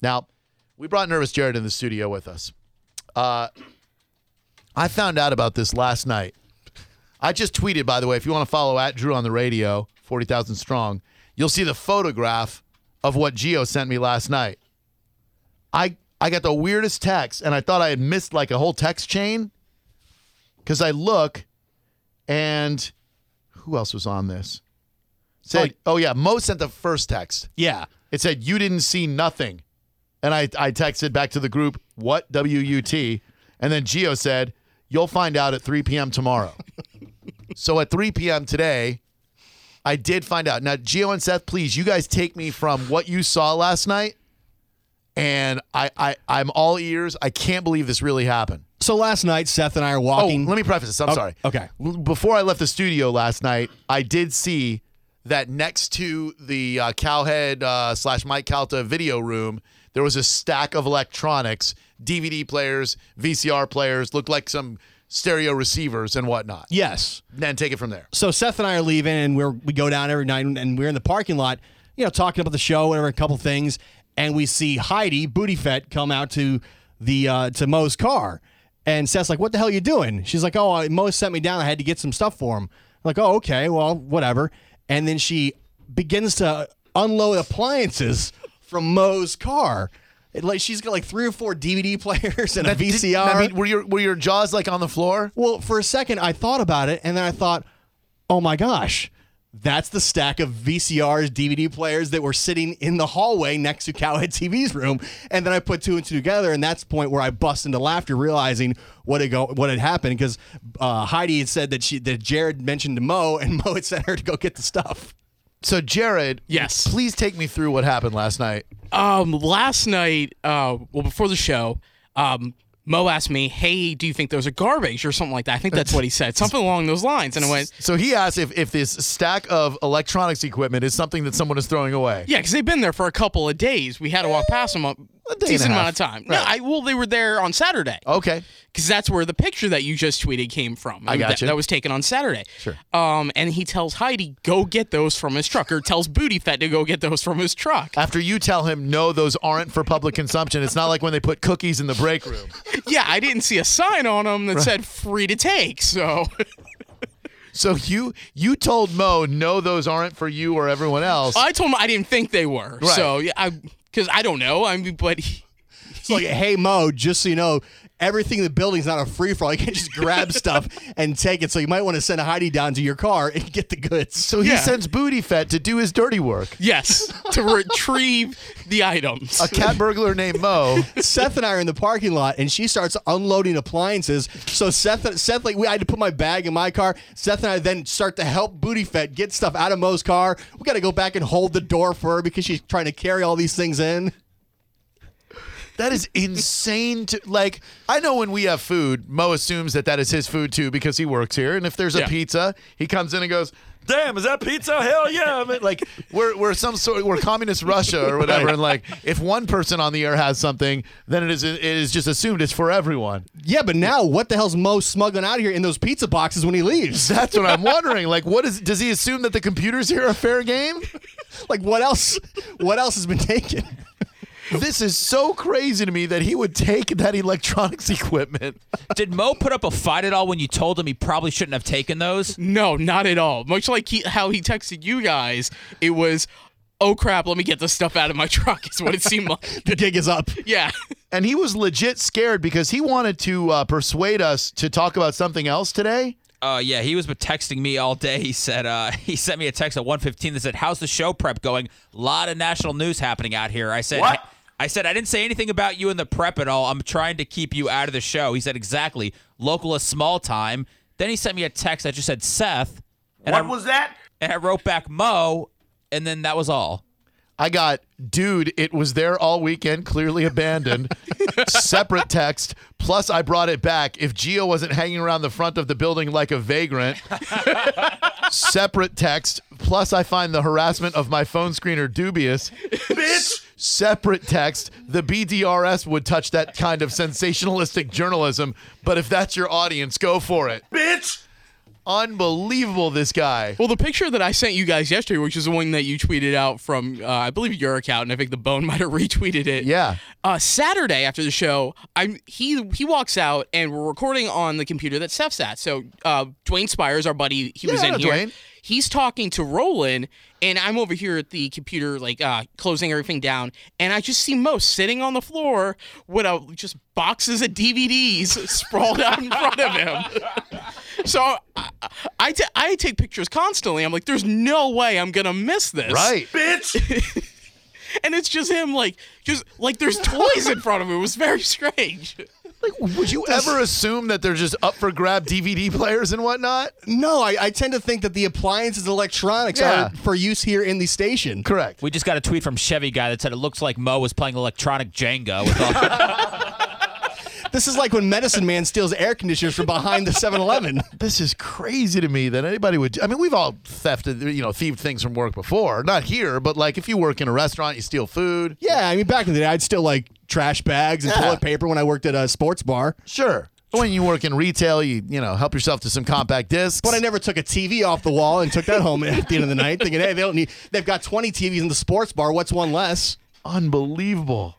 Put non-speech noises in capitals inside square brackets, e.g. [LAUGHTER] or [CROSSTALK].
Now, we brought Nervous Jared in the studio with us. Uh, I found out about this last night. I just tweeted, by the way, if you want to follow at Drew on the radio, 40,000 strong, you'll see the photograph of what Geo sent me last night. I I got the weirdest text, and I thought I had missed like a whole text chain because I look, and who else was on this? Said, oh yeah, Mo sent the first text. Yeah. It said you didn't see nothing, and I I texted back to the group what W U T, and then Geo said you'll find out at 3 p.m. tomorrow. [LAUGHS] so at 3 p.m. today, I did find out. Now Geo and Seth, please, you guys take me from what you saw last night, and I I I'm all ears. I can't believe this really happened. So last night, Seth and I are Oh, walking. let me preface this. I'm Oh, sorry. okay. Before I left the studio last night, I did see that next to the uh, Cowhead uh, slash Mike Calta video room, there was a stack of electronics, DVD players, VCR players, looked like some stereo receivers and whatnot. yes. Then take it from there. So Seth and I are leaving, and we're we go down every night, and we're in the parking lot, you know, talking about the show, whatever, a couple things, and we see Heidi Booty Fett come out to the uh, to Mo's car, and Seth's like, "What the hell are you doing?" She's like, "Oh, uh, Mo sent me down. I had to get some stuff for him." I'm like, "Oh, okay, well, whatever." And then she begins to unload appliances from Mo's car. It, like she's got like three or four DVD [LAUGHS] players and a Did- VCR. I mean, were your were your jaws like on the floor? Well, for a second, I thought about it, and then I thought, oh my gosh, that's the stack of VCRs, DVD players that were sitting in the hallway next to Cowhead TV's room. And then I put two and two together, and that's the point where I bust into laughter, realizing what had go what had happened because uh, Heidi had said that she that Jared mentioned to Mo, and [LAUGHS] Mo had sent her to go get the stuff. So Jared, Yes. please take me through what happened last night. Um, last night, uh, well, before the show, um, Mo asked me, "Hey, do you think those are garbage or something like that?" I think that's what he said, something along those lines. And I went, So he asked if if this stack of electronics equipment is something that someone is throwing away. "Yeah, because they've been there for a couple of days. We had to walk past them a, a decent amount of time. Right. No, I well, they were there on Saturday Okay. because that's where the picture that you just tweeted came from. I that, gotcha. That was taken on Saturday. Sure. Um, and he tells Heidi, "Go get those from his truck," or tells Booty Fett to go get those from his truck. After you tell him no, those aren't for public consumption. It's not like when they put cookies in the break room. Yeah, I didn't see a sign on them that said "free to take." So. So you you told Mo no, those aren't for you or everyone else. I told him I didn't think they were. Right. So yeah, I because I don't know. I mean, but he, It's like, hey Mo, just so you know, everything in the building's not a free for all. You can't just grab [LAUGHS] stuff and take it. So you might want to send a Heidi down to your car and get the goods. so he yeah. sends Booty Fett to do his dirty work. yes, [LAUGHS] to retrieve the items. A cat burglar named Mo. Seth and I are in the parking lot, and she starts unloading appliances. So Seth, Seth, like we, I had to put my bag in my car. Seth and I then start to help Booty Fett get stuff out of Mo's car. We got to go back and hold the door for her because she's trying to carry all these things in. That is insane. To like, I know when we have food, Mo assumes that that is his food too because he works here. And if there's a Yeah. pizza, he comes in and goes, "Damn, is that pizza? Hell yeah!" I mean, like we're we're some sort we're communist Russia or whatever. And like, if one person on the air has something, then it is it is just assumed it's for everyone. Yeah, but now what the hell's Mo smuggling out of here in those pizza boxes when he leaves? [LAUGHS] That's what I'm wondering. Like, what is? Does he assume that the computers here are fair game? Like what else? What else has been taken? This is so crazy to me that he would take that electronics [LAUGHS] equipment. Did Mo put up a fight at all when you told him he probably shouldn't have taken those? no, not at all. Much like he, how he texted you guys, it was, "Oh crap, let me get this stuff out of my [LAUGHS] truck." Is what it seemed like. [LAUGHS] The gig is up. yeah. And he was legit scared because he wanted to uh, persuade us to talk about something else today. Uh, yeah, he was texting me all day. He said uh, he sent me a text at 1:15 that said, "How's the show prep going? A lot of national news happening out here." I said, What? I said I didn't say anything about you in the prep at all. I'm trying to keep you out of the show. He said, "Exactly. Local is small time." Then he sent me a text that just said Seth. And What I, was that? And I wrote back Mo, and then that was all. I got, dude, it was there all weekend, clearly abandoned. [LAUGHS] Separate text. Plus, I brought it back. If Geo wasn't hanging around the front of the building like a vagrant. [LAUGHS] Separate text. Plus, I find the harassment of my phone screener dubious. Bitch! Separate text. The BDRS would touch that kind of sensationalistic journalism, but if that's your audience, go for it. Bitch! Unbelievable, this guy. Well, the picture that I sent you guys yesterday, which is the one that you tweeted out from, uh, I believe your account, and I think the Bone [LAUGHS] might have retweeted it. Yeah. Uh, Saturday after the show, I'm he he walks out and we're recording on the computer that Steph's at. So uh, Dwayne Spires, our buddy, he was Yeah, I in here. Dwayne. He's talking to Roland, and I'm over here at the computer, like uh, closing everything down, and I just see Mo sitting on the floor with a, just boxes of DVDs sprawled out in front of him. [LAUGHS] [LAUGHS] So I, I, I take pictures constantly. I'm like, there's no way I'm gonna miss this. Right. bitch. [LAUGHS] And it's just him, like, just like there's toys in front of him. It was very strange. Like, would you ever assume that they're just up for grab DVD players and whatnot? No, I, I tend to think that the appliances and electronics Yeah. are for use here in the station. Correct. We just got a tweet from Chevy guy that said it looks like Mo was playing electronic Jenga. With all, [LAUGHS] [LAUGHS] This is like when Medicine Man steals air conditioners from behind the 7-Eleven. This is crazy to me that anybody would. I mean, we've all thefted, you know, thieved things from work before. Not here, but like if you work in a restaurant, you steal food. Yeah, I mean, back in the day, I'd still like trash bags and Yeah. toilet paper when I worked at a sports bar. Sure. When you work in retail, you you know help yourself to some compact discs. But I never took a TV off the wall and took that home at the end of the night, thinking, "Hey, they don't need. They've got 20 TVs in the sports bar. What's one less?" Unbelievable.